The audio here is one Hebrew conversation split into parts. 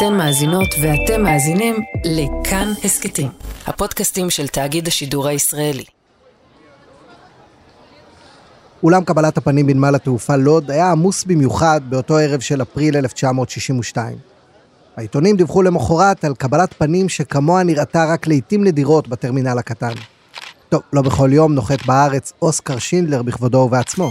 אתן מאזינות ואתם מאזינים לכאן הסכתים, הפודקאסטים של תאגיד השידור הישראלי. אולם קבלת הפנים בנמל התעופה לוד היה עמוס במיוחד באותו ערב של אפריל 1962. העיתונים דיווחו למחרת על קבלת פנים שכמוה נראתה רק לעיתים נדירות בטרמינל הקטן. טוב, לא בכל יום נוחת בארץ אוסקר שינדלר בכבודו ובעצמו.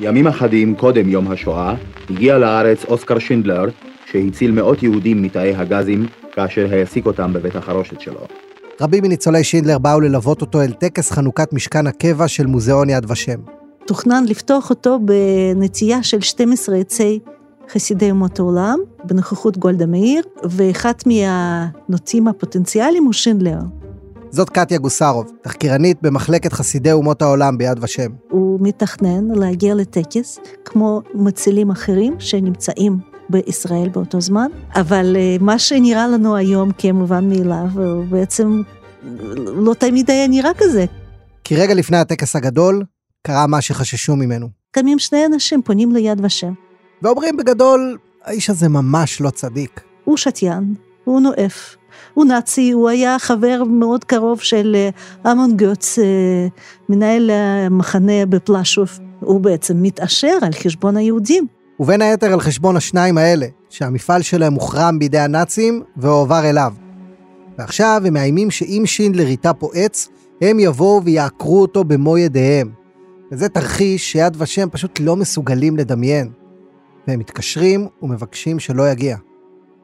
ימים אחדים קודם יום השואה, הגיע לארץ אוסקר שינדלר, שהציל מאות יהודים מתאי הגזים כאשר העסיק אותם בבית החרושת שלו. רבים מניצולי שינדלר באו ללוות אותו אל טקס חנוכת משכן הקבע של מוזיאון יד ושם. תוכנן לפתוח אותו בנטייה של 12 עצי חסידי אומות העולם, בנוכחות גולדה מאיר, ואחד מהנוטים הפוטנציאליים הוא שינדלר. זאת קטיה גוסרוב, תחקירנית במחלקת חסידי אומות העולם ביד ושם. הוא מתכנן להגיע לטקס, כמו מצילים אחרים שנמצאים בישראל באותו זמן, אבל אה, מה שנראה לנו היום כמובן מאליו, הוא בעצם לא תמיד היה נראה כזה. כי רגע לפני הטקס הגדול, קרה מה שחששו ממנו. קמים שני אנשים, פונים ליד ושם. ואומרים בגדול, האיש הזה ממש לא צדיק. הוא שתיין, הוא נואף, הוא נאצי, הוא היה חבר מאוד קרוב של אה, אמון גוץ, אה, מנהל המחנה בפלשוב. הוא בעצם מתעשר על חשבון היהודים. ובין היתר על חשבון השניים האלה, שהמפעל שלהם הוחרם בידי הנאצים והועבר אליו. ועכשיו הם מאיימים שאם שינדלר ייטע פה עץ, הם יבואו ויעקרו אותו במו ידיהם. וזה תרחיש שיד ושם פשוט לא מסוגלים לדמיין. והם מתקשרים ומבקשים שלא יגיע.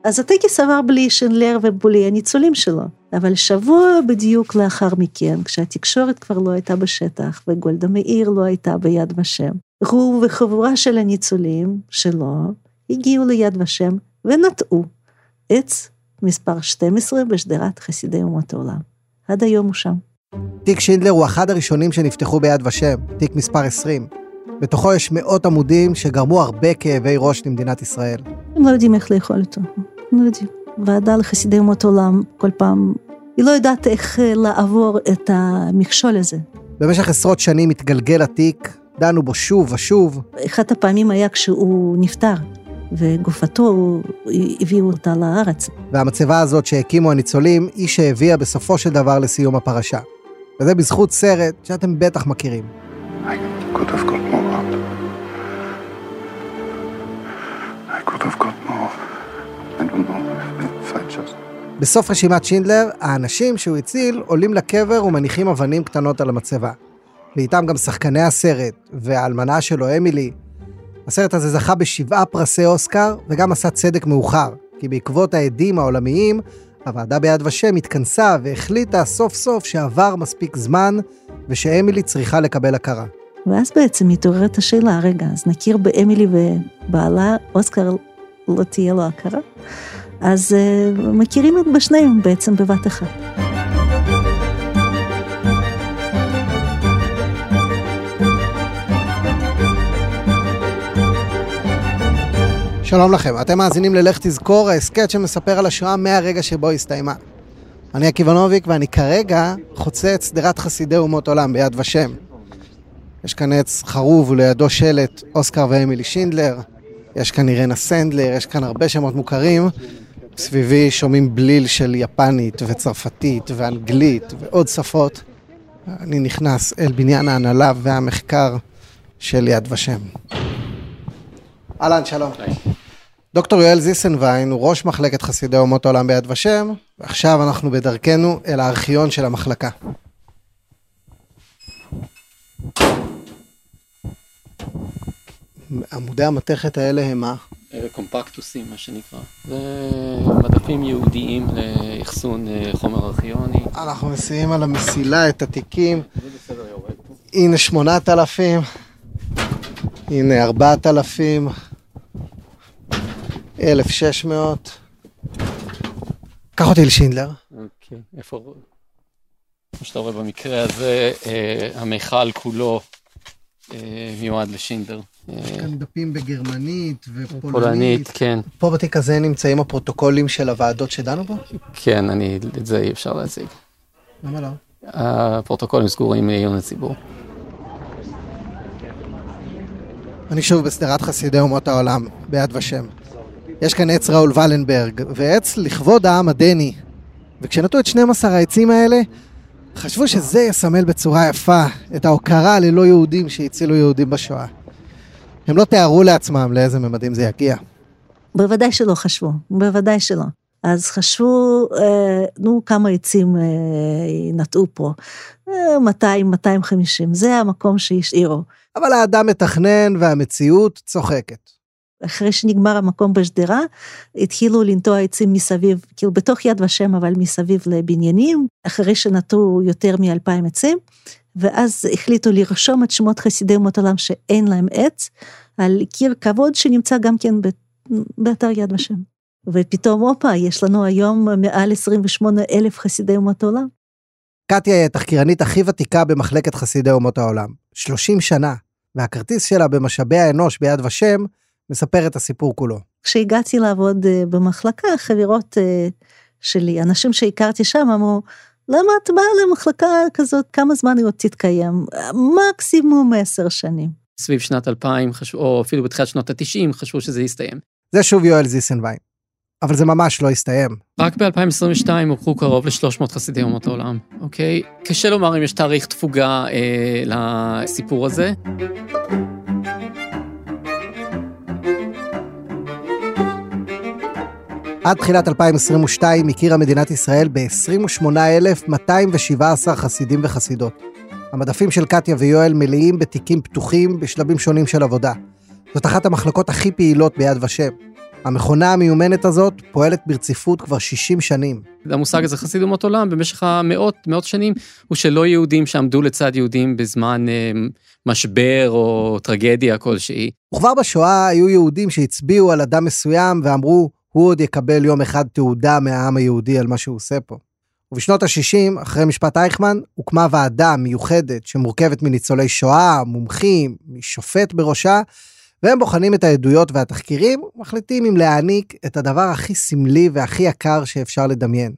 אז הטקס עבר בלי שינדלר ובלי הניצולים שלו. אבל שבוע בדיוק לאחר מכן, כשהתקשורת כבר לא הייתה בשטח וגולדה מאיר לא הייתה ביד ושם, הוא וחבורה של הניצולים שלו הגיעו ליד ושם ונטעו עץ מספר 12 בשדרת חסידי אומות העולם. עד היום הוא שם. תיק שינדלר הוא אחד הראשונים שנפתחו ביד ושם, תיק מספר 20. בתוכו יש מאות עמודים שגרמו הרבה כאבי ראש למדינת ישראל. הם לא יודעים איך לאכול אותו, הם לא יודעים. ועדה לחסידי אומות עולם, כל פעם, היא לא יודעת איך אה, לעבור את המכשול הזה. במשך עשרות שנים התגלגל התיק, דנו בו שוב ושוב. אחת הפעמים היה כשהוא נפטר, וגופתו, הביאו אותה לארץ. והמצבה הזאת שהקימו הניצולים, היא שהביאה בסופו של דבר לסיום הפרשה. וזה בזכות סרט שאתם בטח מכירים. בסוף רשימת שינדלר, האנשים שהוא הציל עולים לקבר ומניחים אבנים קטנות על המצבה. ואיתם גם שחקני הסרט, והאלמנה שלו, אמילי. הסרט הזה זכה בשבעה פרסי אוסקר, וגם עשה צדק מאוחר, כי בעקבות העדים העולמיים, הוועדה ביד ושם התכנסה והחליטה סוף סוף שעבר מספיק זמן, ושאמילי צריכה לקבל הכרה. ואז בעצם מתעוררת השאלה, רגע, אז נכיר באמילי ובעלה, אוסקר לא תהיה לו הכרה? אז uh, מכירים את בשניהם בעצם בבת אחת. שלום לכם, אתם מאזינים ללך תזכור, ההסכת שמספר על השואה מהרגע שבו הסתיימה. אני עקיבא נוביק ואני כרגע חוצה את שדרת חסידי אומות עולם ביד ושם. יש כאן עץ חרוב ולידו שלט אוסקר ואמילי שינדלר, יש כאן אירנה סנדלר, יש כאן הרבה שמות מוכרים. סביבי שומעים בליל של יפנית וצרפתית ואנגלית ועוד שפות. אני נכנס אל בניין ההנהלה והמחקר של יד ושם. אהלן, שלום. דוקטור יואל זיסנביין הוא ראש מחלקת חסידי אומות העולם ביד ושם, ועכשיו אנחנו בדרכנו אל הארכיון של המחלקה. עמודי המתכת האלה הם מה? אלה קומפקטוסים, מה שנקרא. זה מדפים ייעודיים לאחסון אה, חומר ארכיוני. אנחנו מסיעים על המסילה את התיקים. הנה שמונת אלפים, הנה ארבעת אלפים, אלף שש מאות. קח אותי לשינדלר. אוקיי, איפה... כמו שאתה רואה במקרה הזה, אה, המיכל כולו אה, מיועד לשינדלר. יש כאן דפים בגרמנית ופולנית. פולנית, כן. פה בתיק הזה נמצאים הפרוטוקולים של הוועדות שדנו בו? כן, אני, את זה אי אפשר להציג. למה לא? הפרוטוקולים סגורים לעיון הציבור. אני שוב בשדרת חסידי אומות העולם, ביד ושם. יש כאן עץ ראול ולנברג, ועץ לכבוד העם הדני. וכשנטו את 12 העצים האלה, חשבו שזה יסמל בצורה יפה את ההוקרה ללא יהודים שהצילו יהודים בשואה. הם לא תיארו לעצמם לאיזה ממדים זה יגיע. בוודאי שלא חשבו, בוודאי שלא. אז חשבו, אה, נו, כמה עצים אה, נטעו פה. אה, 200, 250, זה המקום שהשאירו. אבל האדם מתכנן והמציאות צוחקת. אחרי שנגמר המקום בשדרה, התחילו לנטוע עצים מסביב, כאילו בתוך יד ושם, אבל מסביב לבניינים, אחרי שנטעו יותר מאלפיים עצים, ואז החליטו לרשום את שמות חסידי אומות עולם שאין להם עץ, על קיר כבוד שנמצא גם כן באתר יד ושם. ופתאום, הופה, יש לנו היום מעל 28 אלף חסידי אומות העולם. קטיה היא התחקירנית הכי ותיקה במחלקת חסידי אומות העולם. 30 שנה, והכרטיס שלה במשאבי האנוש ביד ושם מספר את הסיפור כולו. כשהגעתי לעבוד אה, במחלקה, חברות אה, שלי, אנשים שהכרתי שם אמרו, למה את באה למחלקה כזאת, כמה זמן היא עוד תתקיים? מקסימום עשר שנים. סביב שנת 2000, או אפילו בתחילת שנות ה-90, חשבו שזה יסתיים. זה שוב יואל זיסנביין. אבל זה ממש לא הסתיים. רק ב-2022 הוכרו קרוב ל-300 חסידי אומות העולם, אוקיי? קשה לומר אם יש תאריך תפוגה אה, לסיפור הזה. עד תחילת 2022 הכירה מדינת ישראל ב-28,217 חסידים וחסידות. המדפים של קטיה ויואל מלאים בתיקים פתוחים בשלבים שונים של עבודה. זאת אחת המחלקות הכי פעילות ביד ושם. המכונה המיומנת הזאת פועלת ברציפות כבר 60 שנים. המושג הזה חסיד אומות עולם במשך המאות, מאות שנים, הוא שלא יהודים שעמדו לצד יהודים בזמן אה, משבר או טרגדיה כלשהי. וכבר בשואה היו יהודים שהצביעו על אדם מסוים ואמרו, הוא עוד יקבל יום אחד תעודה מהעם היהודי על מה שהוא עושה פה. ובשנות ה-60, אחרי משפט אייכמן, הוקמה ועדה מיוחדת שמורכבת מניצולי שואה, מומחים, משופט בראשה, והם בוחנים את העדויות והתחקירים, ומחליטים אם להעניק את הדבר הכי סמלי והכי יקר שאפשר לדמיין.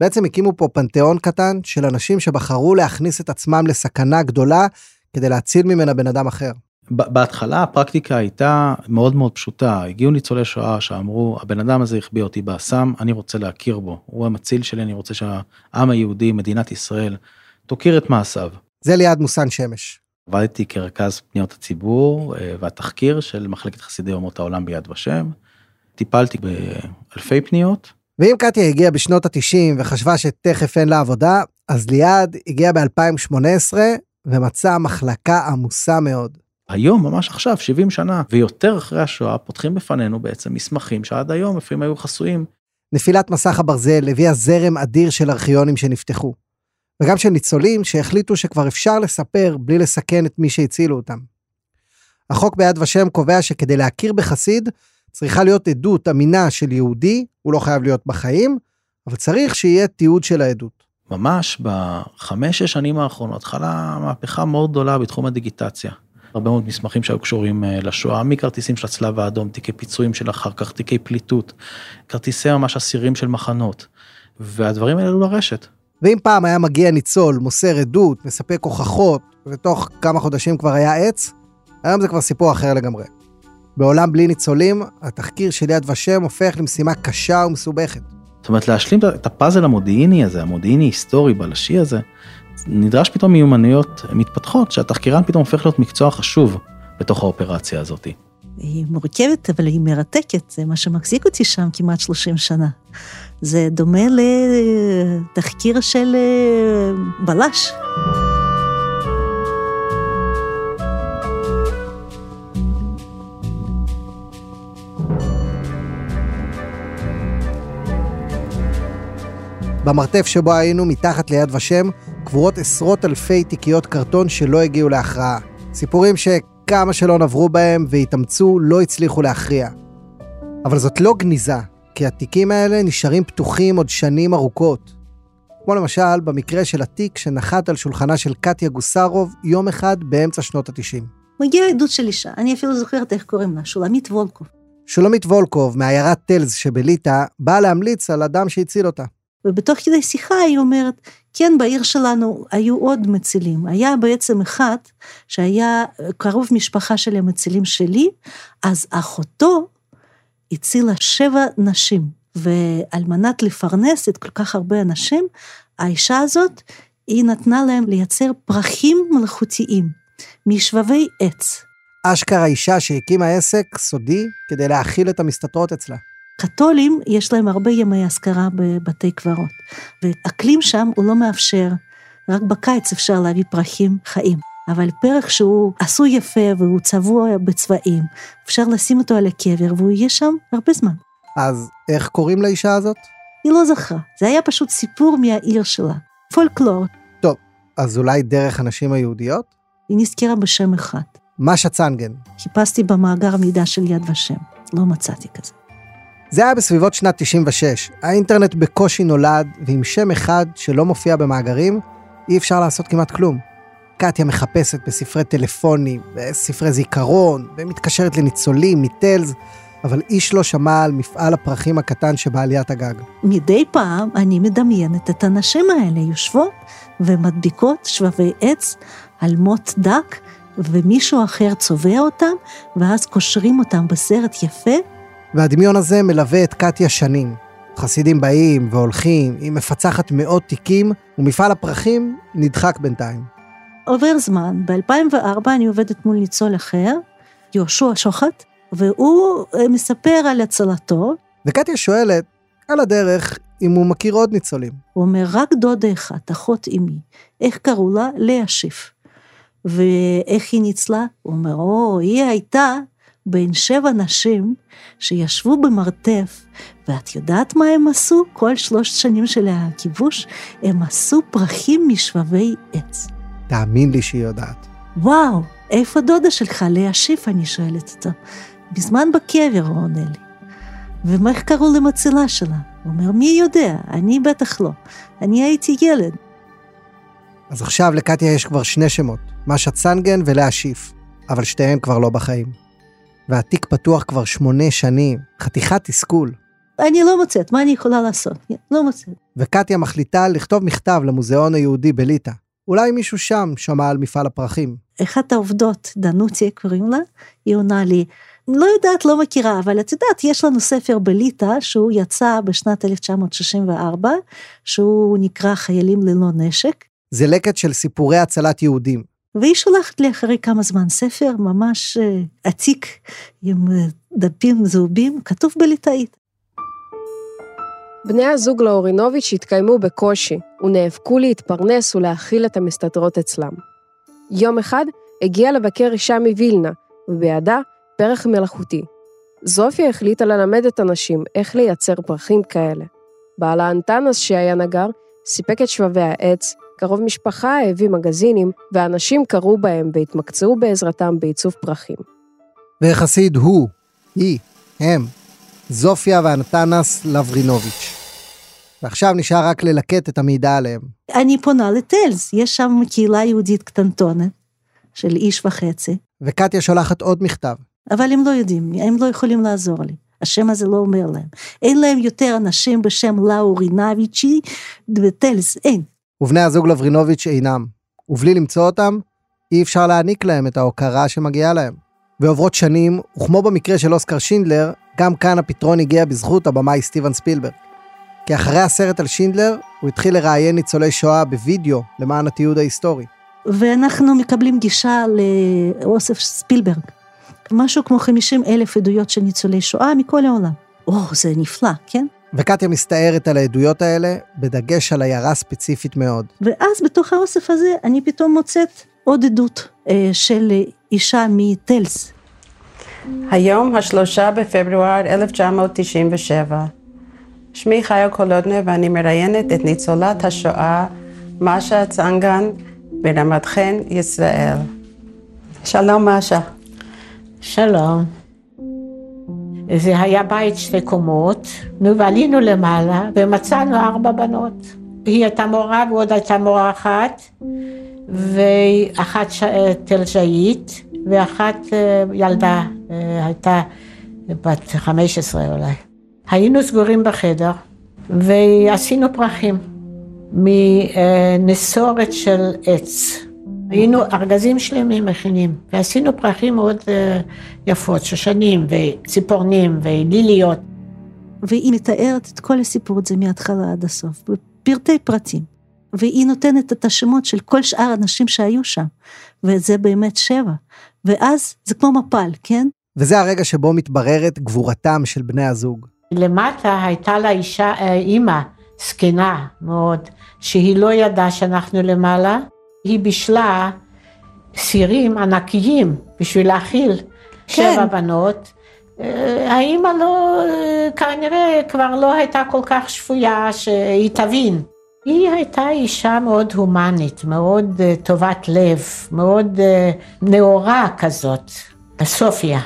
בעצם הקימו פה פנתיאון קטן של אנשים שבחרו להכניס את עצמם לסכנה גדולה כדי להציל ממנה בן אדם אחר. בהתחלה הפרקטיקה הייתה מאוד מאוד פשוטה הגיעו ניצולי שואה שאמרו הבן אדם הזה החביא אותי באסם אני רוצה להכיר בו הוא המציל שלי אני רוצה שהעם היהודי מדינת ישראל תוקיר את מעשיו. זה ליד מוסן שמש. עבדתי כרכז פניות הציבור אה, והתחקיר של מחלקת חסידי אומות העולם ביד ושם. טיפלתי באלפי פניות. ואם קטיה הגיעה בשנות ה-90 וחשבה שתכף אין לה עבודה, אז ליעד הגיע ב-2018 ומצא מחלקה עמוסה מאוד. היום, ממש עכשיו, 70 שנה ויותר אחרי השואה, פותחים בפנינו בעצם מסמכים שעד היום לפעמים היו חסויים. נפילת מסך הברזל הביאה זרם אדיר של ארכיונים שנפתחו. וגם של ניצולים שהחליטו שכבר אפשר לספר בלי לסכן את מי שהצילו אותם. החוק ביד ושם קובע שכדי להכיר בחסיד, צריכה להיות עדות אמינה של יהודי, הוא לא חייב להיות בחיים, אבל צריך שיהיה תיעוד של העדות. ממש בחמש-שש שנים האחרונות חלה מהפכה מאוד גדולה בתחום הדיגיטציה. הרבה מאוד מסמכים שהיו קשורים אה, לשואה, מכרטיסים של הצלב האדום, תיקי פיצויים של אחר כך, תיקי פליטות, כרטיסי ממש אסירים של מחנות, והדברים האלה עלו לרשת. ואם פעם היה מגיע ניצול, מוסר עדות, מספק הוכחות, ותוך כמה חודשים כבר היה עץ, היום זה כבר סיפור אחר לגמרי. בעולם בלי ניצולים, התחקיר של יד ושם הופך למשימה קשה ומסובכת. זאת אומרת, להשלים את הפאזל המודיעיני הזה, המודיעיני היסטורי בלשי הזה, נדרש פתאום מיומנויות מתפתחות, שהתחקירן פתאום הופך להיות מקצוע חשוב בתוך האופרציה הזאת. היא מורכבת, אבל היא מרתקת, זה מה שמחזיק אותי שם כמעט 30 שנה. זה דומה לתחקיר של אה, בלש. במרתף שבו היינו מתחת ליד ושם, קבורות עשרות אלפי תיקיות קרטון שלא הגיעו להכרעה. סיפורים שכמה שלא נברו בהם והתאמצו, לא הצליחו להכריע. אבל זאת לא גניזה, כי התיקים האלה נשארים פתוחים עוד שנים ארוכות. כמו למשל במקרה של התיק שנחת על שולחנה של קטיה גוסרוב יום אחד באמצע שנות ה-90. מגיעה עדות של אישה, אני אפילו זוכרת איך קוראים לה, שולמית וולקוב. שולמית וולקוב מעיירת טלז שבליטא באה להמליץ על אדם שהציל אותה. ובתוך כדי שיחה היא אומרת, כן, בעיר שלנו היו עוד מצילים. היה בעצם אחד שהיה קרוב משפחה של המצילים שלי, אז אחותו הצילה שבע נשים, ועל מנת לפרנס את כל כך הרבה אנשים, האישה הזאת, היא נתנה להם לייצר פרחים מלאכותיים משבבי עץ. אשכרה אישה שהקימה עסק סודי כדי להאכיל את המסתתרות אצלה. קתולים, יש להם הרבה ימי אזכרה בבתי קברות, ואקלים שם הוא לא מאפשר, רק בקיץ אפשר להביא פרחים חיים. אבל פרח שהוא עשוי יפה והוא צבוע בצבעים, אפשר לשים אותו על הקבר והוא יהיה שם הרבה זמן. אז איך קוראים לאישה הזאת? היא לא זכרה, זה היה פשוט סיפור מהעיר שלה, פולקלור. טוב, אז אולי דרך הנשים היהודיות? היא נזכרה בשם אחד. משה צנגן. חיפשתי במאגר מידע של יד ושם, לא מצאתי כזה. זה היה בסביבות שנת 96. האינטרנט בקושי נולד, ועם שם אחד שלא מופיע במאגרים, אי אפשר לעשות כמעט כלום. קטיה מחפשת בספרי טלפונים, בספרי זיכרון, ומתקשרת לניצולים מטלס, אבל איש לא שמע על מפעל הפרחים הקטן שבעליית הגג. מדי פעם אני מדמיינת את הנשים האלה יושבות ומדביקות שבבי עץ על מוט דק, ומישהו אחר צובע אותם, ואז קושרים אותם בסרט יפה. והדמיון הזה מלווה את קטיה שנים. חסידים באים והולכים, היא מפצחת מאות תיקים, ומפעל הפרחים נדחק בינתיים. עובר זמן, ב-2004 אני עובדת מול ניצול אחר, יהושע שוחט, והוא אה, מספר על הצלתו. וקטיה שואלת, על הדרך, אם הוא מכיר עוד ניצולים. הוא אומר, רק דודה אחת, אחות אמי, איך קראו לה? לאה שיף. ואיך היא ניצלה? הוא אומר, או, היא הייתה בין שבע נשים שישבו במרתף, ואת יודעת מה הם עשו? כל שלושת שנים של הכיבוש, הם עשו פרחים משבבי עץ. תאמין לי שהיא יודעת. וואו, איפה דודה שלך, לאה שיף? אני שואלת אותו. בזמן בקבר, הוא עונה לי. ומה איך קראו למצילה שלה? הוא אומר, מי יודע? אני בטח לא. אני הייתי ילד. אז עכשיו לקטיה יש כבר שני שמות, משה צנגן ולאה שיף, אבל שתיהן כבר לא בחיים. והתיק פתוח כבר שמונה שנים, חתיכת תסכול. אני לא מוצאת, מה אני יכולה לעשות? לא מוצאת. וקטיה מחליטה לכתוב מכתב למוזיאון היהודי בליטא. אולי מישהו שם שמע על מפעל הפרחים. אחת העובדות, דנוטי קוראים לה, היא עונה לי, לא יודעת, לא מכירה, אבל את יודעת, יש לנו ספר בליטא שהוא יצא בשנת 1964, שהוא נקרא חיילים ללא נשק. זה לקט של סיפורי הצלת יהודים. והיא שולחת לי אחרי כמה זמן ספר ממש אה, עתיק, עם אה, דפים זהובים, כתוב בליטאית. בני הזוג לאורינוביץ' התקיימו בקושי, ונאבקו להתפרנס ולהאכיל את המסתתרות אצלם. יום אחד הגיעה לבקר אישה מווילנה, ובידה פרח מלאכותי. זופיה החליטה ללמד את הנשים איך לייצר פרחים כאלה. בעלה אנטנס שהיה נגר, סיפק את שבבי העץ, קרוב משפחה הביא מגזינים, ואנשים קראו בהם והתמקצעו בעזרתם בעיצוב פרחים. והחסיד הוא, היא, הם, זופיה ואנטנס לברינוביץ'. ועכשיו נשאר רק ללקט את המידע עליהם. אני פונה לטלס, יש שם קהילה יהודית קטנטונת של איש וחצי. וקטיה שולחת עוד מכתב. אבל הם לא יודעים, הם לא יכולים לעזור לי. השם הזה לא אומר להם. אין להם יותר אנשים בשם לאורינביצ'י בטלס, אין. ובני הזוג לברינוביץ' אינם. ובלי למצוא אותם, אי אפשר להעניק להם את ההוקרה שמגיעה להם. ועוברות שנים, וכמו במקרה של אוסקר שינדלר, גם כאן הפתרון הגיע בזכות הבמאי סטיבן ספילברג. כי אחרי הסרט על שינדלר, הוא התחיל לראיין ניצולי שואה בווידאו למען התיעוד ההיסטורי. ואנחנו מקבלים גישה לאוסף ספילברג. משהו כמו 50 אלף עדויות של ניצולי שואה מכל העולם. או, זה נפלא, כן? וקטיה מסתערת על העדויות האלה, בדגש על עיירה ספציפית מאוד. ואז בתוך האוסף הזה אני פתאום מוצאת עוד עדות אה, של אישה מטלס. היום השלושה בפברואר 1997. שמי חיה קולודנר ואני מראיינת את ניצולת השואה משה צנגן ברמת חן, ישראל. שלום משה. שלום. זה היה בית שתי קומות, נו ועלינו למעלה ומצאנו ארבע בנות. היא הייתה מורה ועוד הייתה מורה אחת, ואחת ש... תלג'אית, ואחת אה, ילדה, אה, הייתה בת 15 אולי. היינו סגורים בחדר ועשינו פרחים מנסורת של עץ. היינו ארגזים שלמים מכינים, ועשינו פרחים מאוד uh, יפות, שושנים וציפורנים וליליות. והיא מתארת את כל הסיפור הזה מההתחלה עד הסוף, בפרטי פרטים. והיא נותנת את השמות של כל שאר האנשים שהיו שם, וזה באמת שבע. ואז זה כמו מפל, כן? וזה הרגע שבו מתבררת גבורתם של בני הזוג. למטה הייתה לה אישה, אה, אימא, זקנה מאוד, שהיא לא ידעה שאנחנו למעלה. היא בישלה סירים ענקיים בשביל להאכיל כן. שבע בנות. אה, האימא לא, אה, כנראה כבר לא הייתה כל כך שפויה שהיא תבין. היא הייתה אישה מאוד הומנית, מאוד uh, טובת לב, מאוד נאורה כזאת, סופיה.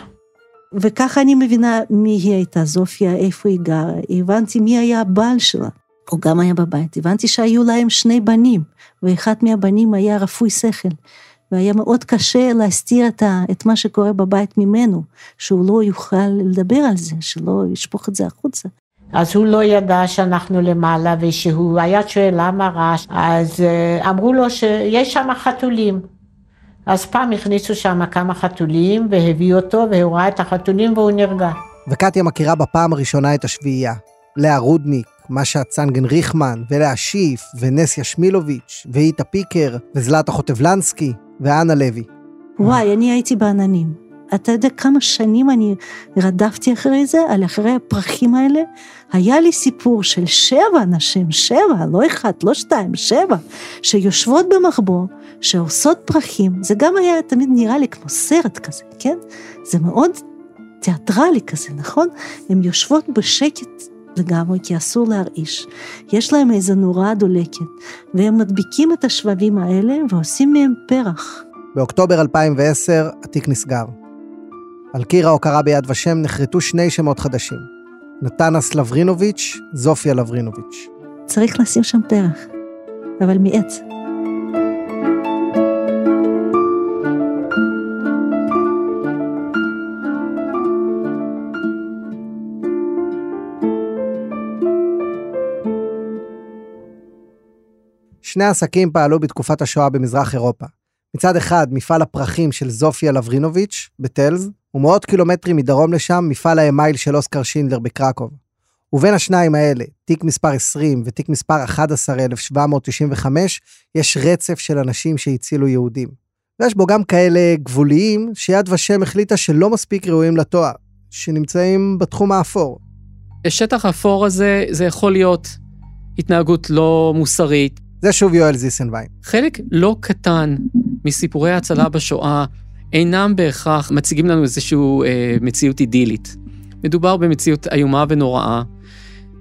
וככה אני מבינה מי היא הייתה, זופיה, איפה היא גרה. הבנתי מי היה הבעל שלה. הוא גם היה בבית. הבנתי שהיו להם שני בנים, ואחד מהבנים היה רפוי שכל. והיה מאוד קשה להסתיר את, ה, את מה שקורה בבית ממנו, שהוא לא יוכל לדבר על זה, שלא ישפוך את זה החוצה. אז הוא לא ידע שאנחנו למעלה, ושהוא היה שואל למה רעש, אז אה, אמרו לו שיש שם חתולים. אז פעם הכניסו שם כמה חתולים, והביאו אותו, והוא ראה את החתולים והוא נרגע. וקטיה מכירה בפעם הראשונה את השביעייה. לאה רודניק, משה צנגן ריחמן, ולאה שיף, ונסיה שמילוביץ', ואיטה פיקר, וזלטה חוטבלנסקי, ואנה לוי. וואי, אני הייתי בעננים. אתה יודע כמה שנים אני רדפתי אחרי זה, על אחרי הפרחים האלה? היה לי סיפור של שבע נשים, שבע, לא אחד, לא שתיים, שבע, שיושבות במחבוא, שעושות פרחים, זה גם היה תמיד נראה לי כמו סרט כזה, כן? זה מאוד תיאטרלי כזה, נכון? הן יושבות בשקט לגמרי, כי אסור להרעיש. יש להם איזו נורה דולקת, והם מדביקים את השבבים האלה ועושים מהם פרח. באוקטובר 2010 התיק נסגר. על קיר ההוקרה ביד ושם נחרטו שני שמות חדשים, נתנס לברינוביץ', זופיה לברינוביץ'. צריך לשים שם פרח, אבל מעץ. שני עסקים פעלו בתקופת השואה במזרח אירופה. מצד אחד, מפעל הפרחים של זופיה לברינוביץ' בטלז, ומאות קילומטרים מדרום לשם, מפעל האמייל של אוסקר שינדלר בקרקוב. ובין השניים האלה, תיק מספר 20 ותיק מספר 11,795, יש רצף של אנשים שהצילו יהודים. ויש בו גם כאלה גבוליים, שיד ושם החליטה שלא מספיק ראויים לתואר, שנמצאים בתחום האפור. השטח האפור הזה, זה יכול להיות התנהגות לא מוסרית. זה שוב יואל זיסנביין. חלק לא קטן מסיפורי ההצלה בשואה אינם בהכרח מציגים לנו איזושהי אה, מציאות אידילית. מדובר במציאות איומה ונוראה,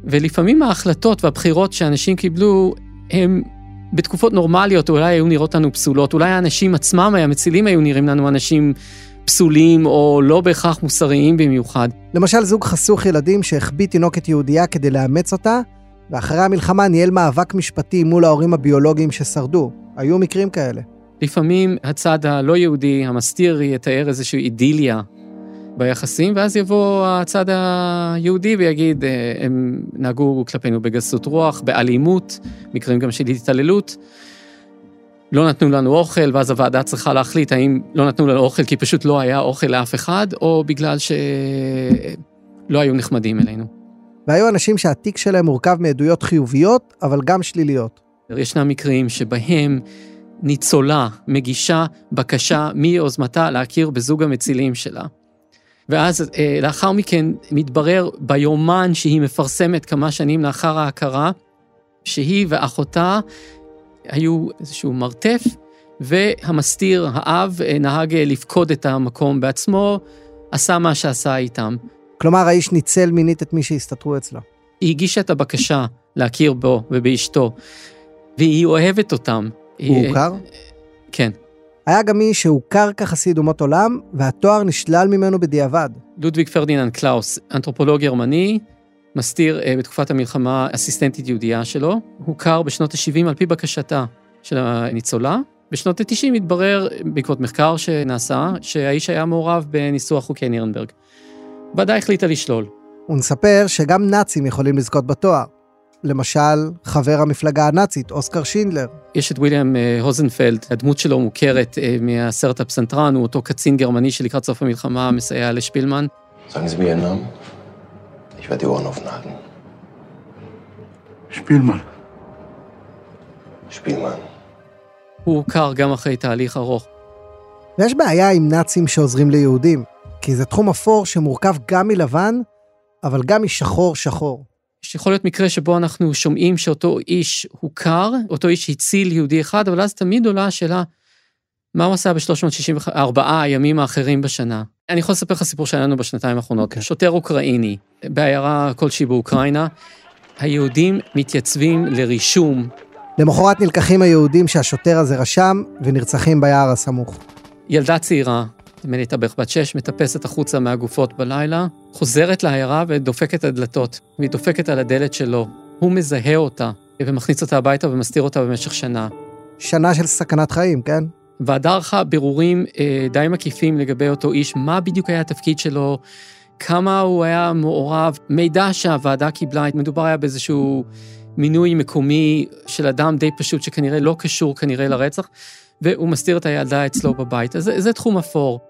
ולפעמים ההחלטות והבחירות שאנשים קיבלו הם בתקופות נורמליות אולי היו נראות לנו פסולות, אולי האנשים עצמם, המצילים היו נראים לנו אנשים פסולים או לא בהכרח מוסריים במיוחד. למשל זוג חסוך ילדים שהחביא תינוקת יהודייה כדי לאמץ אותה, ואחרי המלחמה ניהל מאבק משפטי מול ההורים הביולוגיים ששרדו. היו מקרים כאלה. לפעמים הצד הלא יהודי, המסתיר, יתאר איזושהי אידיליה ביחסים, ואז יבוא הצד היהודי ויגיד, אה, הם נהגו כלפינו בגסות רוח, באלימות, מקרים גם של התעללות. לא נתנו לנו אוכל, ואז הוועדה צריכה להחליט האם לא נתנו לנו אוכל כי פשוט לא היה אוכל לאף אחד, או בגלל שלא היו נחמדים אלינו. והיו אנשים שהתיק שלהם מורכב מעדויות חיוביות, אבל גם שליליות. ישנם מקרים שבהם ניצולה מגישה בקשה מיוזמתה להכיר בזוג המצילים שלה. ואז אה, לאחר מכן מתברר ביומן שהיא מפרסמת כמה שנים לאחר ההכרה, שהיא ואחותה היו איזשהו מרתף, והמסתיר, האב, אה, נהג אה, לפקוד את המקום בעצמו, עשה מה שעשה איתם. כלומר, האיש ניצל מינית את מי שהסתתרו אצלו. היא הגישה את הבקשה להכיר בו ובאשתו, והיא אוהבת אותם. הוא הוכר? כן. היה גם מי שהוכר כחסיד אומות עולם, והתואר נשלל ממנו בדיעבד. לודוויג פרדיננד קלאוס, אנתרופולוג גרמני, מסתיר uh, בתקופת המלחמה אסיסטנטית יהודייה שלו, הוכר בשנות ה-70 על פי בקשתה של הניצולה. בשנות ה-90 התברר, בעקבות מחקר שנעשה, שהאיש היה מעורב בניסוח חוקי נירנברג. ועדה החליטה לשלול. הוא מספר שגם נאצים יכולים לזכות בתואר. למשל, חבר המפלגה הנאצית, אוסקר שינדלר. יש את ויליאם אה, הוזנפלד, הדמות שלו מוכרת אה, מהסרט הפסנתרן, הוא אותו קצין גרמני שלקראת סוף המלחמה מסייע לשפילמן. הוא הוכר גם אחרי תהליך ארוך. ויש בעיה עם נאצים שעוזרים ליהודים, כי זה תחום אפור שמורכב גם מלבן, אבל גם משחור שחור. יכול להיות מקרה שבו אנחנו שומעים שאותו איש הוכר, אותו איש הציל יהודי אחד, אבל אז תמיד עולה השאלה, מה הוא עשה ב-364 הימים האחרים בשנה? אני יכול לספר לך סיפור שהיה לנו בשנתיים האחרונות. Okay. שוטר אוקראיני בעיירה כלשהי באוקראינה, היהודים מתייצבים לרישום. למחרת נלקחים היהודים שהשוטר הזה רשם ונרצחים ביער הסמוך. ילדה צעירה, נדמה לי הייתה בערך בת שש, מטפסת החוצה מהגופות בלילה, חוזרת לעיירה ודופקת את הדלתות. והיא דופקת על הדלת שלו. הוא מזהה אותה ומכניס אותה הביתה ומסתיר אותה במשך שנה. שנה של סכנת חיים, כן? ועדה ערכה בירורים אה, די מקיפים לגבי אותו איש, מה בדיוק היה התפקיד שלו, כמה הוא היה מעורב, מידע שהוועדה קיבלה, מדובר היה באיזשהו מינוי מקומי של אדם די פשוט שכנראה לא קשור כנראה לרצח, והוא מסתיר את הילדה אצלו בבית. אז זה, זה תחום אפור.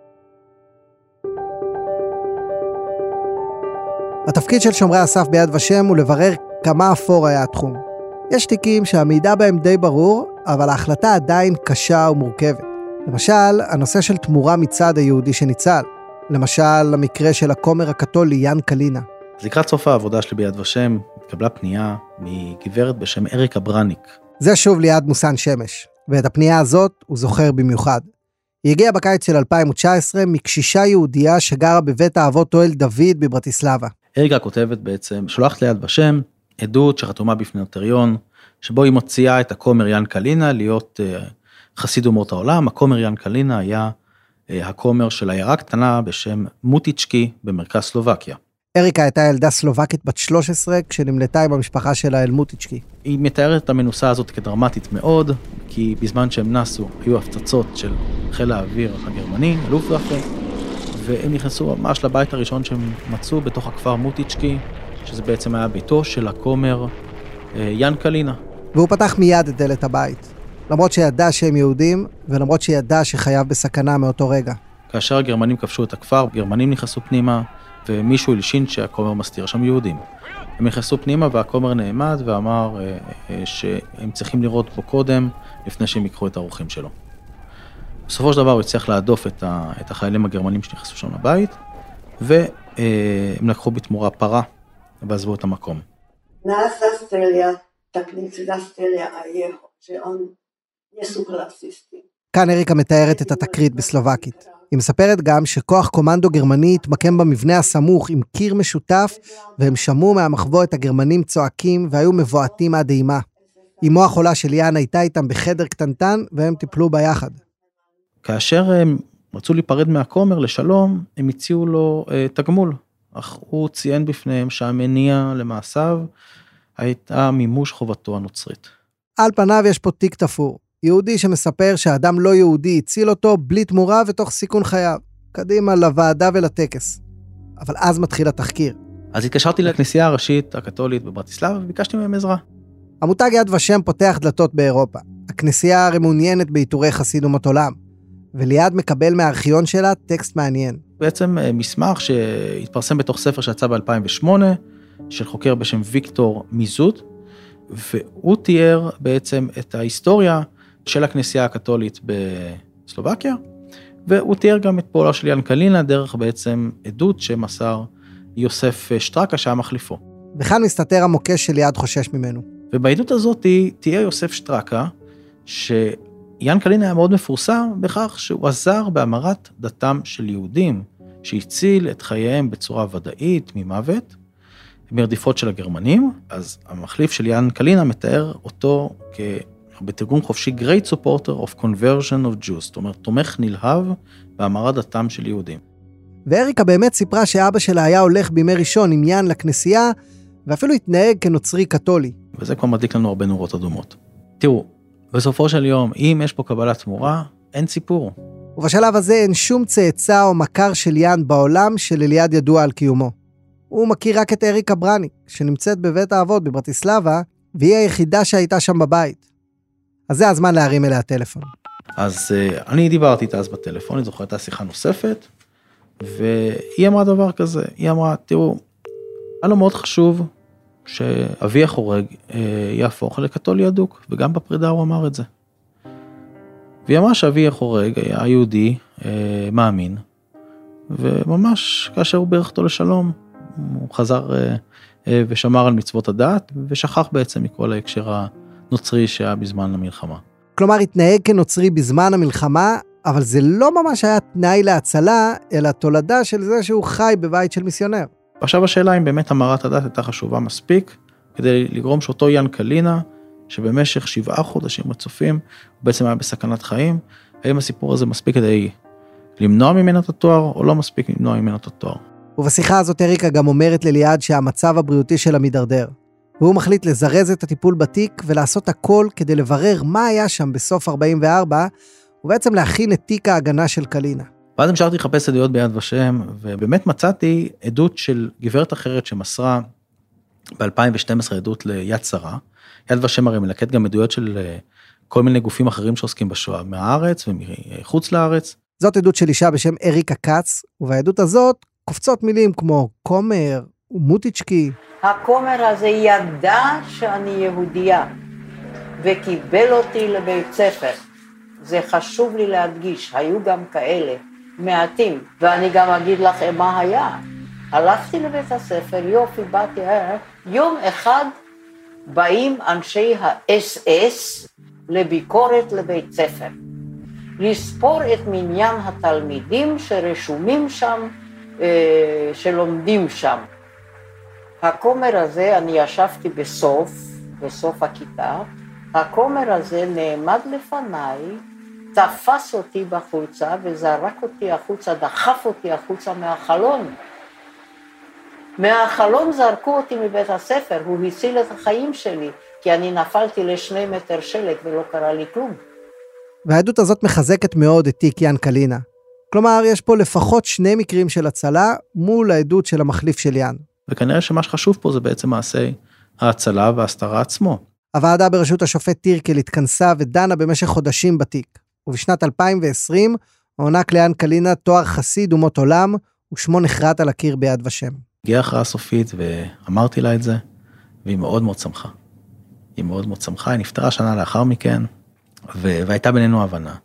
התפקיד של שומרי הסף ביד ושם הוא לברר כמה אפור היה התחום. יש תיקים שהמידע בהם די ברור, אבל ההחלטה עדיין קשה ומורכבת. למשל, הנושא של תמורה מצד היהודי שניצל. למשל, המקרה של הכומר הקתולי יאן קלינה. אז לקראת סוף העבודה שלי ביד ושם, התקבלה פנייה מגברת בשם אריקה ברניק. זה שוב ליד מוסן שמש, ואת הפנייה הזאת הוא זוכר במיוחד. היא הגיעה בקיץ של 2019 מקשישה יהודייה שגרה בבית האבות אוהל דוד בברטיסלבה. אריקה כותבת בעצם, שולחת ליד ושם עדות שחתומה בפני נוטריון, שבו היא מוציאה את הכומר יאן קלינה להיות uh, חסיד אומות העולם. הכומר יאן קלינה היה uh, הכומר של עיירה קטנה בשם מוטיצ'קי במרכז סלובקיה. אריקה הייתה ילדה סלובקית בת 13 כשנמלטה עם המשפחה שלה אל מוטיצ'קי. היא מתארת את המנוסה הזאת כדרמטית מאוד, כי בזמן שהם נסו היו הפצצות של חיל האוויר הגרמני, אלופוואפה, והם נכנסו ממש לבית הראשון שהם מצאו בתוך הכפר מוטיצ'קי, שזה בעצם היה ביתו של הכומר אה, יאן קלינה. והוא פתח מיד את דלת הבית, למרות שידע שהם יהודים, ולמרות שידע שחייו בסכנה מאותו רגע. כאשר הגרמנים כבשו את הכפר, גרמנים נכנסו פנימה, ומישהו הלשין שהכומר מסתיר שם יהודים. הם נכנסו פנימה והכומר נעמד ואמר אה, אה, שהם צריכים לראות בו קודם, לפני שהם ייקחו את האורחים שלו. בסופו של דבר הוא הצליח להדוף את, ה, את החיילים הגרמנים שנכנסו שם לבית, והם לקחו בתמורה פרה ועזבו את המקום. כאן אריקה מתארת את התקרית בסלובקית. היא מספרת גם שכוח קומנדו גרמני התמקם במבנה הסמוך עם קיר משותף, והם שמעו מהמחבוא את הגרמנים צועקים והיו מבועטים עד אימה. אמו החולה של יאן הייתה איתם בחדר קטנטן, והם טיפלו בה יחד. כאשר הם רצו להיפרד מהכומר לשלום, הם הציעו לו אה, תגמול, אך הוא ציין בפניהם שהמניע למעשיו הייתה מימוש חובתו הנוצרית. על פניו יש פה תיק תפור. יהודי שמספר שאדם לא יהודי הציל אותו בלי תמורה ותוך סיכון חייו. קדימה לוועדה ולטקס. אבל אז מתחיל התחקיר. אז התקשרתי לכנסייה הראשית הקתולית בברטיסלבה וביקשתי מהם עזרה. המותג יד ושם פותח דלתות באירופה. הכנסייה הרי מעוניינת בעיטורי חסיד אומות עולם. וליד מקבל מהארכיון שלה טקסט מעניין. בעצם אה, מסמך שהתפרסם בתוך ספר שיצא ב-2008, של חוקר בשם ויקטור מיזוט, והוא תיאר בעצם את ההיסטוריה של הכנסייה הקתולית בסלובקיה, והוא תיאר גם את פועלו של יאן קלינה דרך בעצם עדות שמסר יוסף שטרקה שהיה מחליפו. וכאן מסתתר המוקש שליעד חושש ממנו. ובעדות הזאת תיאר יוסף שטרקה, שיאן קלינה היה מאוד מפורסם בכך שהוא עזר בהמרת דתם של יהודים, שהציל את חייהם בצורה ודאית ממוות, מרדיפות של הגרמנים, אז המחליף של יאן קלינה מתאר אותו כ... בתרגום חופשי Great Supporter of Conversion of Jews, זאת אומרת, תומך נלהב בהמרת דתם של יהודים. ואריקה באמת סיפרה שאבא שלה היה הולך בימי ראשון עם יאן לכנסייה, ואפילו התנהג כנוצרי קתולי. וזה כבר מדליק לנו הרבה נורות אדומות. תראו, בסופו של יום, אם יש פה קבלת תמורה, אין סיפור. ובשלב הזה אין שום צאצא או מכר של יאן בעולם שלליעד ידוע על קיומו. הוא מכיר רק את אריקה ברניק, שנמצאת בבית האבות בברטיסלבה, והיא היחידה שהייתה שם בבית. אז זה הזמן להרים אליה טלפון. אז uh, אני דיברתי איתה אז בטלפון, אני זוכר, הייתה שיחה נוספת, והיא אמרה דבר כזה, היא אמרה, תראו, היה לו מאוד חשוב שאבי החורג uh, יהפוך לקתולי אדוק, וגם בפרידה הוא אמר את זה. והיא אמרה שאבי החורג היה יהודי uh, מאמין, וממש כאשר הוא בירך אותו לשלום, הוא חזר uh, ושמר על מצוות הדת, ושכח בעצם מכל ההקשר הנוצרי שהיה בזמן המלחמה. כלומר, התנהג כנוצרי בזמן המלחמה, אבל זה לא ממש היה תנאי להצלה, אלא תולדה של זה שהוא חי בבית של מיסיונר. ועכשיו השאלה אם באמת המרת הדת הייתה חשובה מספיק, כדי לגרום שאותו יאן קלינה, שבמשך שבעה חודשים רצופים, הוא בעצם היה בסכנת חיים, האם הסיפור הזה מספיק כדי למנוע ממנו את התואר, או לא מספיק למנוע ממנו את התואר. ובשיחה הזאת אריקה גם אומרת לליעד שהמצב הבריאותי שלה מידרדר. והוא מחליט לזרז את הטיפול בתיק ולעשות הכל כדי לברר מה היה שם בסוף 44, ובעצם להכין את תיק ההגנה של קלינה. ואז המשכתי לחפש עדויות ביד ושם, ובאמת מצאתי עדות של גברת אחרת שמסרה ב-2012 עדות ליד שרה. יד ושם הרי מלקט גם עדויות של אה, כל מיני גופים אחרים שעוסקים בשואה, מהארץ ומחוץ לארץ. זאת עדות של אישה בשם אריקה כץ, ובעדות הזאת קופצות מילים כמו כומר ומוטיצ'קי. הכומר הזה ידע שאני יהודייה, וקיבל אותי לבית ספר. זה חשוב לי להדגיש, היו גם כאלה, מעטים, ואני גם אגיד לכם מה היה. הלכתי לבית הספר, יופי, באתי, אה, יום אחד באים אנשי האס-אס לביקורת לבית ספר. לספור את מניין התלמידים שרשומים שם, אה, שלומדים שם. הכומר הזה, אני ישבתי בסוף, בסוף הכיתה, הכומר הזה נעמד לפניי, תפס אותי בחולצה וזרק אותי החוצה, דחף אותי החוצה מהחלון. מהחלון זרקו אותי מבית הספר, הוא הציל את החיים שלי, כי אני נפלתי לשני מטר שלג ולא קרה לי כלום. והעדות הזאת מחזקת מאוד את תיק יאן קלינה. כלומר, יש פה לפחות שני מקרים של הצלה מול העדות של המחליף של יאן. וכנראה שמה שחשוב פה זה בעצם מעשי ההצלה וההסתרה עצמו. הוועדה בראשות השופט טירקל התכנסה ודנה במשך חודשים בתיק, ובשנת 2020 הוענק ליאן קלינה תואר חסיד אומות עולם, ושמו נחרט על הקיר ביד ושם. הגיעה הכרעה סופית ואמרתי לה את זה, והיא מאוד מאוד שמחה. היא מאוד מאוד שמחה, היא נפטרה שנה לאחר מכן, ו... והייתה בינינו הבנה.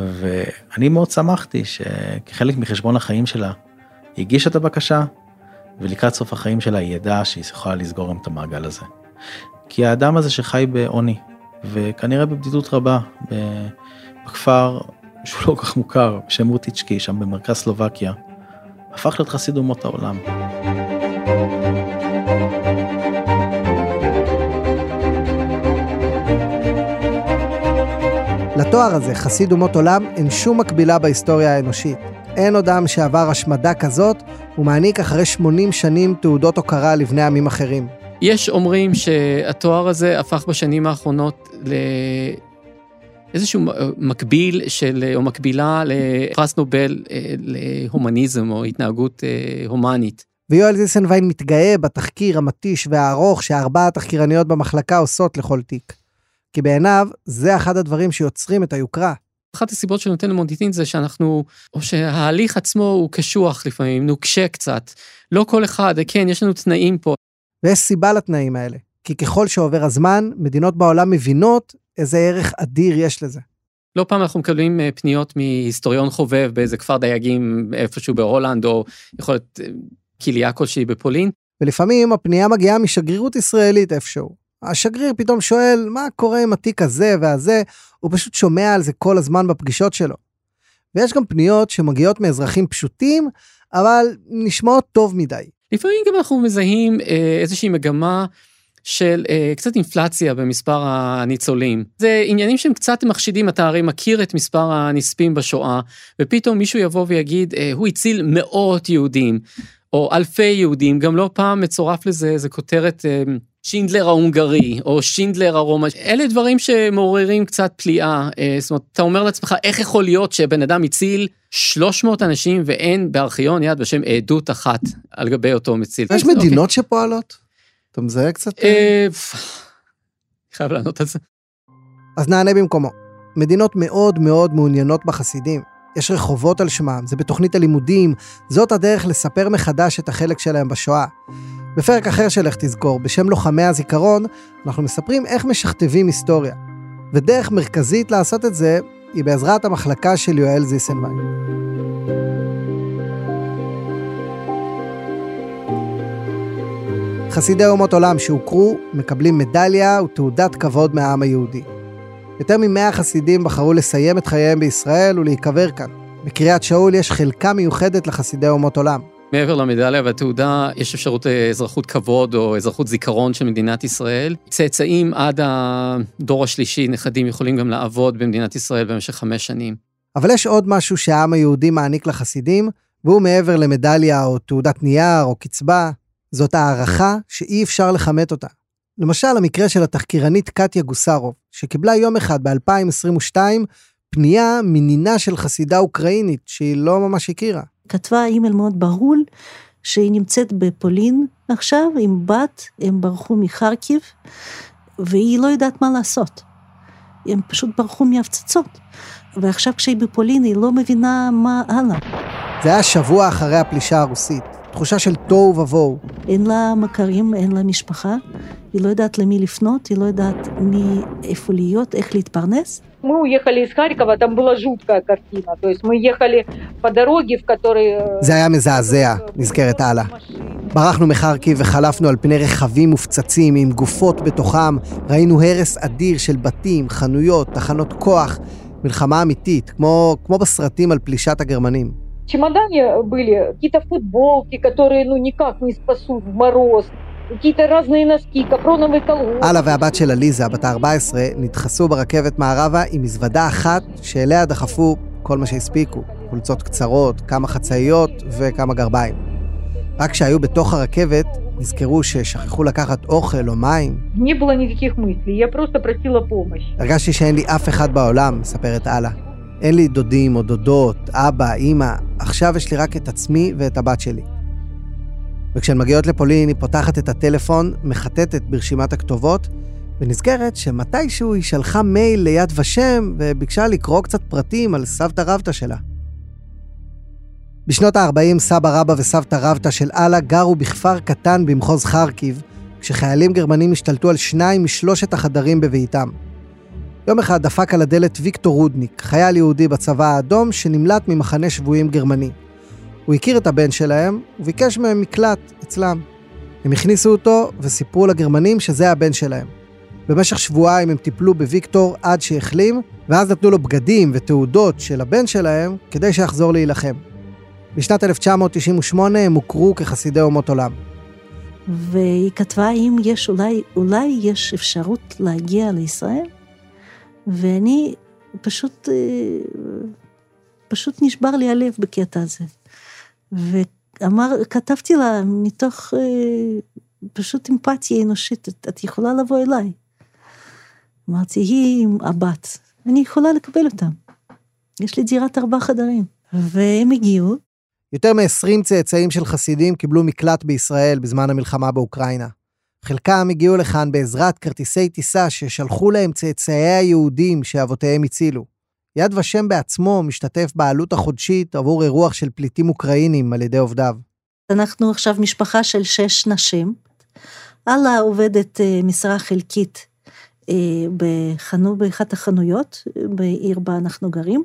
ואני מאוד שמחתי שכחלק מחשבון החיים שלה, היא הגישה את הבקשה, ולקראת סוף החיים שלה היא ידעה שהיא יכולה לסגור עם את המעגל הזה. כי האדם הזה שחי בעוני, וכנראה בבדידות רבה, בכפר שהוא לא כל כך מוכר, בשם רוטיצ'קי, שם במרכז סלובקיה, הפך להיות חסיד אומות העולם. לתואר הזה, חסיד אומות עולם, אין שום מקבילה בהיסטוריה האנושית. אין עוד עם שעבר השמדה כזאת, ומעניק אחרי 80 שנים תעודות הוקרה לבני עמים אחרים. יש אומרים שהתואר הזה הפך בשנים האחרונות לאיזשהו מקביל של, או מקבילה לפרס נובל אה, להומניזם או התנהגות אה, הומנית. ויואל זיסנביין מתגאה בתחקיר המתיש והארוך שארבע התחקירניות במחלקה עושות לכל תיק. כי בעיניו, זה אחד הדברים שיוצרים את היוקרה. אחת הסיבות שנותן למוניטין זה שאנחנו, או שההליך עצמו הוא קשוח לפעמים, נוקשה קצת. לא כל אחד, כן, יש לנו תנאים פה. ויש סיבה לתנאים האלה, כי ככל שעובר הזמן, מדינות בעולם מבינות איזה ערך אדיר יש לזה. לא פעם אנחנו מקבלים אה, פניות מהיסטוריון חובב באיזה כפר דייגים איפשהו בהולנד, או יכול להיות כליה כלשהי בפולין. ולפעמים הפנייה מגיעה משגרירות ישראלית איפשהו. השגריר פתאום שואל, מה קורה עם התיק הזה והזה? הוא פשוט שומע על זה כל הזמן בפגישות שלו. ויש גם פניות שמגיעות מאזרחים פשוטים, אבל נשמעות טוב מדי. לפעמים גם אנחנו מזהים אה, איזושהי מגמה של אה, קצת אינפלציה במספר הניצולים. זה עניינים שהם קצת מחשידים, אתה הרי מכיר את מספר הנספים בשואה, ופתאום מישהו יבוא ויגיד, אה, הוא הציל מאות יהודים, או אלפי יהודים, גם לא פעם מצורף לזה איזה כותרת שינדלר ההונגרי, או שינדלר הרומא, אלה דברים שמעוררים קצת פליאה. אה, זאת אומרת, אתה אומר לעצמך, איך יכול להיות שבן אדם הציל 300 אנשים ואין בארכיון יד ושם עדות אחת על גבי אותו מציל. יש אוקיי. מדינות שפועלות? אתה מזהה קצת? אה, חייב לענות על זה. אז נענה במקומו. מדינות מאוד מאוד מעוניינות בחסידים. יש רחובות על שמם, זה בתוכנית הלימודים, זאת הדרך לספר מחדש את החלק שלהם בשואה. בפרק אחר של איך תזכור, בשם לוחמי הזיכרון, אנחנו מספרים איך משכתבים היסטוריה. ודרך מרכזית לעשות את זה היא בעזרת המחלקה של יואל זיסנביין. חסידי אומות עולם שהוכרו מקבלים מדליה ותעודת כבוד מהעם היהודי. יותר ממאה חסידים בחרו לסיים את חייהם בישראל ולהיקבר כאן. בקריית שאול יש חלקה מיוחדת לחסידי אומות עולם. מעבר למדליה והתעודה, יש אפשרות לאזרחות כבוד או אזרחות זיכרון של מדינת ישראל. צאצאים עד הדור השלישי, נכדים, יכולים גם לעבוד במדינת ישראל במשך חמש שנים. אבל יש עוד משהו שהעם היהודי מעניק לחסידים, והוא מעבר למדליה או תעודת נייר או קצבה, זאת הערכה שאי אפשר לכמת אותה. למשל, המקרה של התחקירנית קטיה גוסרוב, שקיבלה יום אחד ב-2022 פנייה מנינה של חסידה אוקראינית שהיא לא ממש הכירה. כתבה אימייל מאוד בהול, שהיא נמצאת בפולין עכשיו עם בת, הם ברחו מחרקיב, והיא לא יודעת מה לעשות. הם פשוט ברחו מהפצצות. ועכשיו כשהיא בפולין היא לא מבינה מה הלאה. זה היה שבוע אחרי הפלישה הרוסית. תחושה של תוהו ובוהו. אין לה מכרים, אין לה משפחה, היא לא יודעת למי לפנות, היא לא יודעת מי, איפה להיות, איך להתפרנס. Мы уехали из Харькова, там была жуткая картина. То есть мы ехали по дороге, в которой... זה היה מזעזע, נזכרת הלאה. ברחנו מחרקיב וחלפנו על פני רכבים מופצצים עם גופות בתוכם, ראינו הרס אדיר של בתים, חנויות, תחנות כוח, מלחמה אמיתית, כמו, כמו בסרטים על פלישת הגרמנים. В чемодане были какие-то футболки, которые ну никак не спасут в мороз. какие-то разные носки, капроновые колготки. אללה והבת של עליזה, בת ה-14, נדחסו ברכבת מערבה עם מזוודה אחת שאליה דחפו כל מה שהספיקו. חולצות קצרות, כמה חצאיות וכמה גרביים. רק כשהיו בתוך הרכבת, נזכרו ששכחו לקחת אוכל או מים. Не было никаких мыслей, я просто просила помощь. הרגשתי שאין לי אף אחד בעולם, מספרת אללה. אין לי דודים או דודות, אבא, אימא, עכשיו יש לי רק את עצמי ואת הבת שלי. וכשהן מגיעות לפולין, היא פותחת את הטלפון, מחטטת ברשימת הכתובות, ונזכרת שמתישהו היא שלחה מייל ליד ושם וביקשה לקרוא קצת פרטים על סבתא רבתא שלה. בשנות ה-40 סבא רבא וסבתא רבתא של אללה גרו בכפר קטן במחוז חרקיב, כשחיילים גרמנים השתלטו על שניים משלושת החדרים בביתם. יום אחד דפק על הדלת ויקטור רודניק, חייל יהודי בצבא האדום שנמלט ממחנה שבויים גרמני. הוא הכיר את הבן שלהם וביקש מהם מקלט אצלם. הם הכניסו אותו וסיפרו לגרמנים שזה הבן שלהם. במשך שבועיים הם טיפלו בוויקטור עד שהחלים, ואז נתנו לו בגדים ותעודות של הבן שלהם כדי שיחזור להילחם. בשנת 1998 הם הוכרו כחסידי אומות עולם. והיא כתבה אם יש אולי, אולי יש אפשרות להגיע לישראל, ואני פשוט, אה, פשוט נשבר לי הלב בקטע הזה. ואמר, כתבתי לה מתוך אה, פשוט אמפתיה אנושית, את, יכולה לבוא אליי. אמרתי, היא עם הבת, אני יכולה לקבל אותם. יש לי דירת ארבעה חדרים. והם הגיעו. יותר מ-20 צאצאים של חסידים קיבלו מקלט בישראל בזמן המלחמה באוקראינה. חלקם הגיעו לכאן בעזרת כרטיסי טיסה ששלחו להם צאצאי היהודים שאבותיהם הצילו. יד ושם בעצמו משתתף בעלות החודשית עבור אירוח של פליטים אוקראינים על ידי עובדיו. אנחנו עכשיו משפחה של שש נשים. אללה עובדת אה, משרה חלקית אה, בחנו, באחת החנויות בעיר בה אנחנו גרים,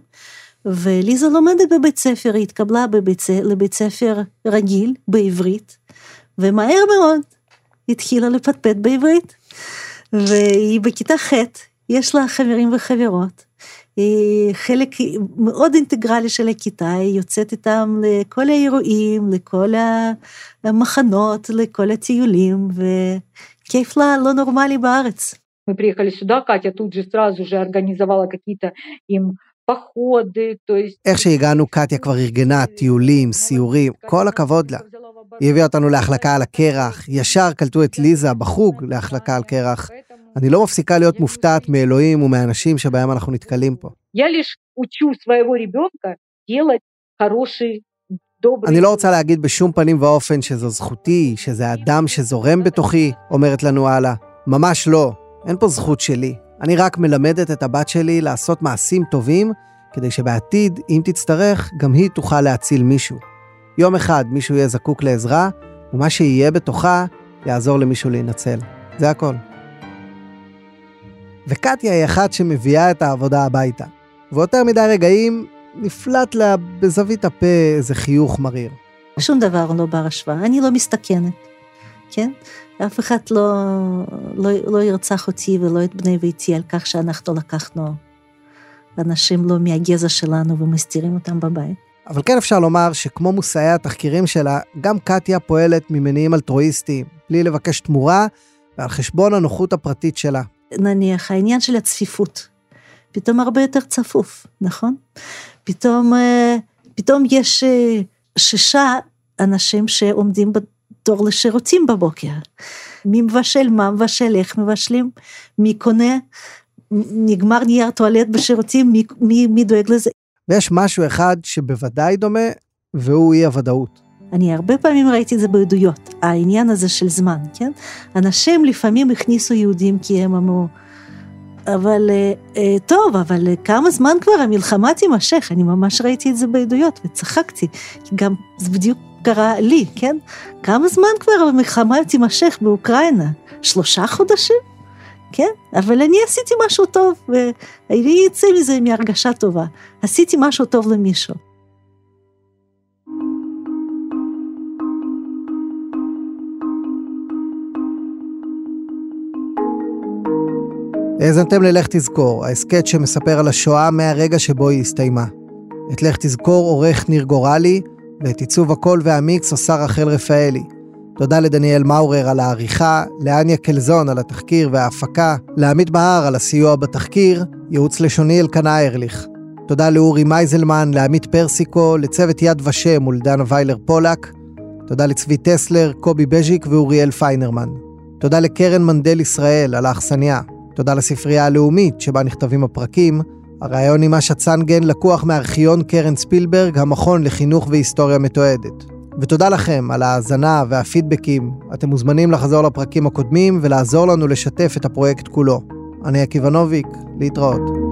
וליזה לומדת בבית ספר, היא התקבלה בבית, לבית ספר רגיל בעברית, ומהר מאוד התחילה לפטפט בעברית, והיא בכיתה ח', יש לה חברים וחברות, היא חלק מאוד אינטגרלי של הכיתה, היא יוצאת איתם לכל האירועים, לכל המחנות, לכל הטיולים, וכיף לה לא נורמלי בארץ. Мы приехали сюда, Катя тут же сразу же организовала какие-то им походы, то есть... איך שהגענו, קטיה כבר ארגנה טיולים, סיורים, כל הכבוד לה. היא הביאה אותנו להחלקה על הקרח, ישר קלטו את ליזה בחוג להחלקה על קרח. אני לא מפסיקה להיות מופתעת מאלוהים ומאנשים שבהם אנחנו נתקלים פה. אני לא רוצה להגיד בשום פנים ואופן שזו זכותי, שזה אדם שזורם בתוכי, אומרת לנו הלאה. ממש לא, אין פה זכות שלי. אני רק מלמדת את הבת שלי לעשות מעשים טובים, כדי שבעתיד, אם תצטרך, גם היא תוכל להציל מישהו. יום אחד מישהו יהיה זקוק לעזרה, ומה שיהיה בתוכה יעזור למישהו להינצל. זה הכל. וקטיה היא אחת שמביאה את העבודה הביתה. ויותר מדי רגעים נפלט לה בזווית הפה איזה חיוך מריר. שום דבר לא בר השוואה, אני לא מסתכנת, כן? אף אחד לא, לא, לא ירצח אותי ולא את בני ביתי על כך שאנחנו לקחנו אנשים לא מהגזע שלנו ומסתירים אותם בבית. אבל כן אפשר לומר שכמו מושאי התחקירים שלה, גם קטיה פועלת ממניעים אלטרואיסטיים, בלי לבקש תמורה ועל חשבון הנוחות הפרטית שלה. נניח העניין של הצפיפות, פתאום הרבה יותר צפוף, נכון? פתאום, אה, פתאום יש אה, שישה אנשים שעומדים בתור לשירותים בבוקר. מי מבשל, מה מבשל, איך מבשלים, מי קונה, נגמר נייר טואלט בשירותים, מי, מי, מי דואג לזה. ויש משהו אחד שבוודאי דומה, והוא אי הוודאות. אני הרבה פעמים ראיתי את זה בעדויות, העניין הזה של זמן, כן? אנשים לפעמים הכניסו יהודים כי הם אמרו, אבל אה, אה, טוב, אבל אה, כמה זמן כבר המלחמה תימשך? אני ממש ראיתי את זה בעדויות וצחקתי, כי גם זה בדיוק קרה לי, כן? כמה זמן כבר המלחמה תימשך באוקראינה? שלושה חודשים? כן? אבל אני עשיתי משהו טוב, ואני אצא מזה מהרגשה טובה. עשיתי משהו טוב למישהו. האזנתם ללך תזכור, ההסכת שמספר על השואה מהרגע שבו היא הסתיימה. את לך תזכור עורך ניר גורלי, ואת עיצוב הקול והמיקס עושה רחל רפאלי. תודה לדניאל מאורר על העריכה, לאניה קלזון על התחקיר וההפקה, לעמית בהר על הסיוע בתחקיר, ייעוץ לשוני אלקנה ארליך. תודה לאורי מייזלמן, לעמית פרסיקו, לצוות יד ושם ולדנה ויילר פולק. תודה לצבי טסלר, קובי בז'יק ואוריאל פיינרמן. תודה לקרן מנדל ישראל על האכסניה. תודה לספרייה הלאומית שבה נכתבים הפרקים. הרעיון עם אשה צנגן לקוח מארכיון קרן ספילברג, המכון לחינוך והיסטוריה מתועדת. ותודה לכם על ההאזנה והפידבקים. אתם מוזמנים לחזור לפרקים הקודמים ולעזור לנו לשתף את הפרויקט כולו. אני עקיבא נוביק, להתראות.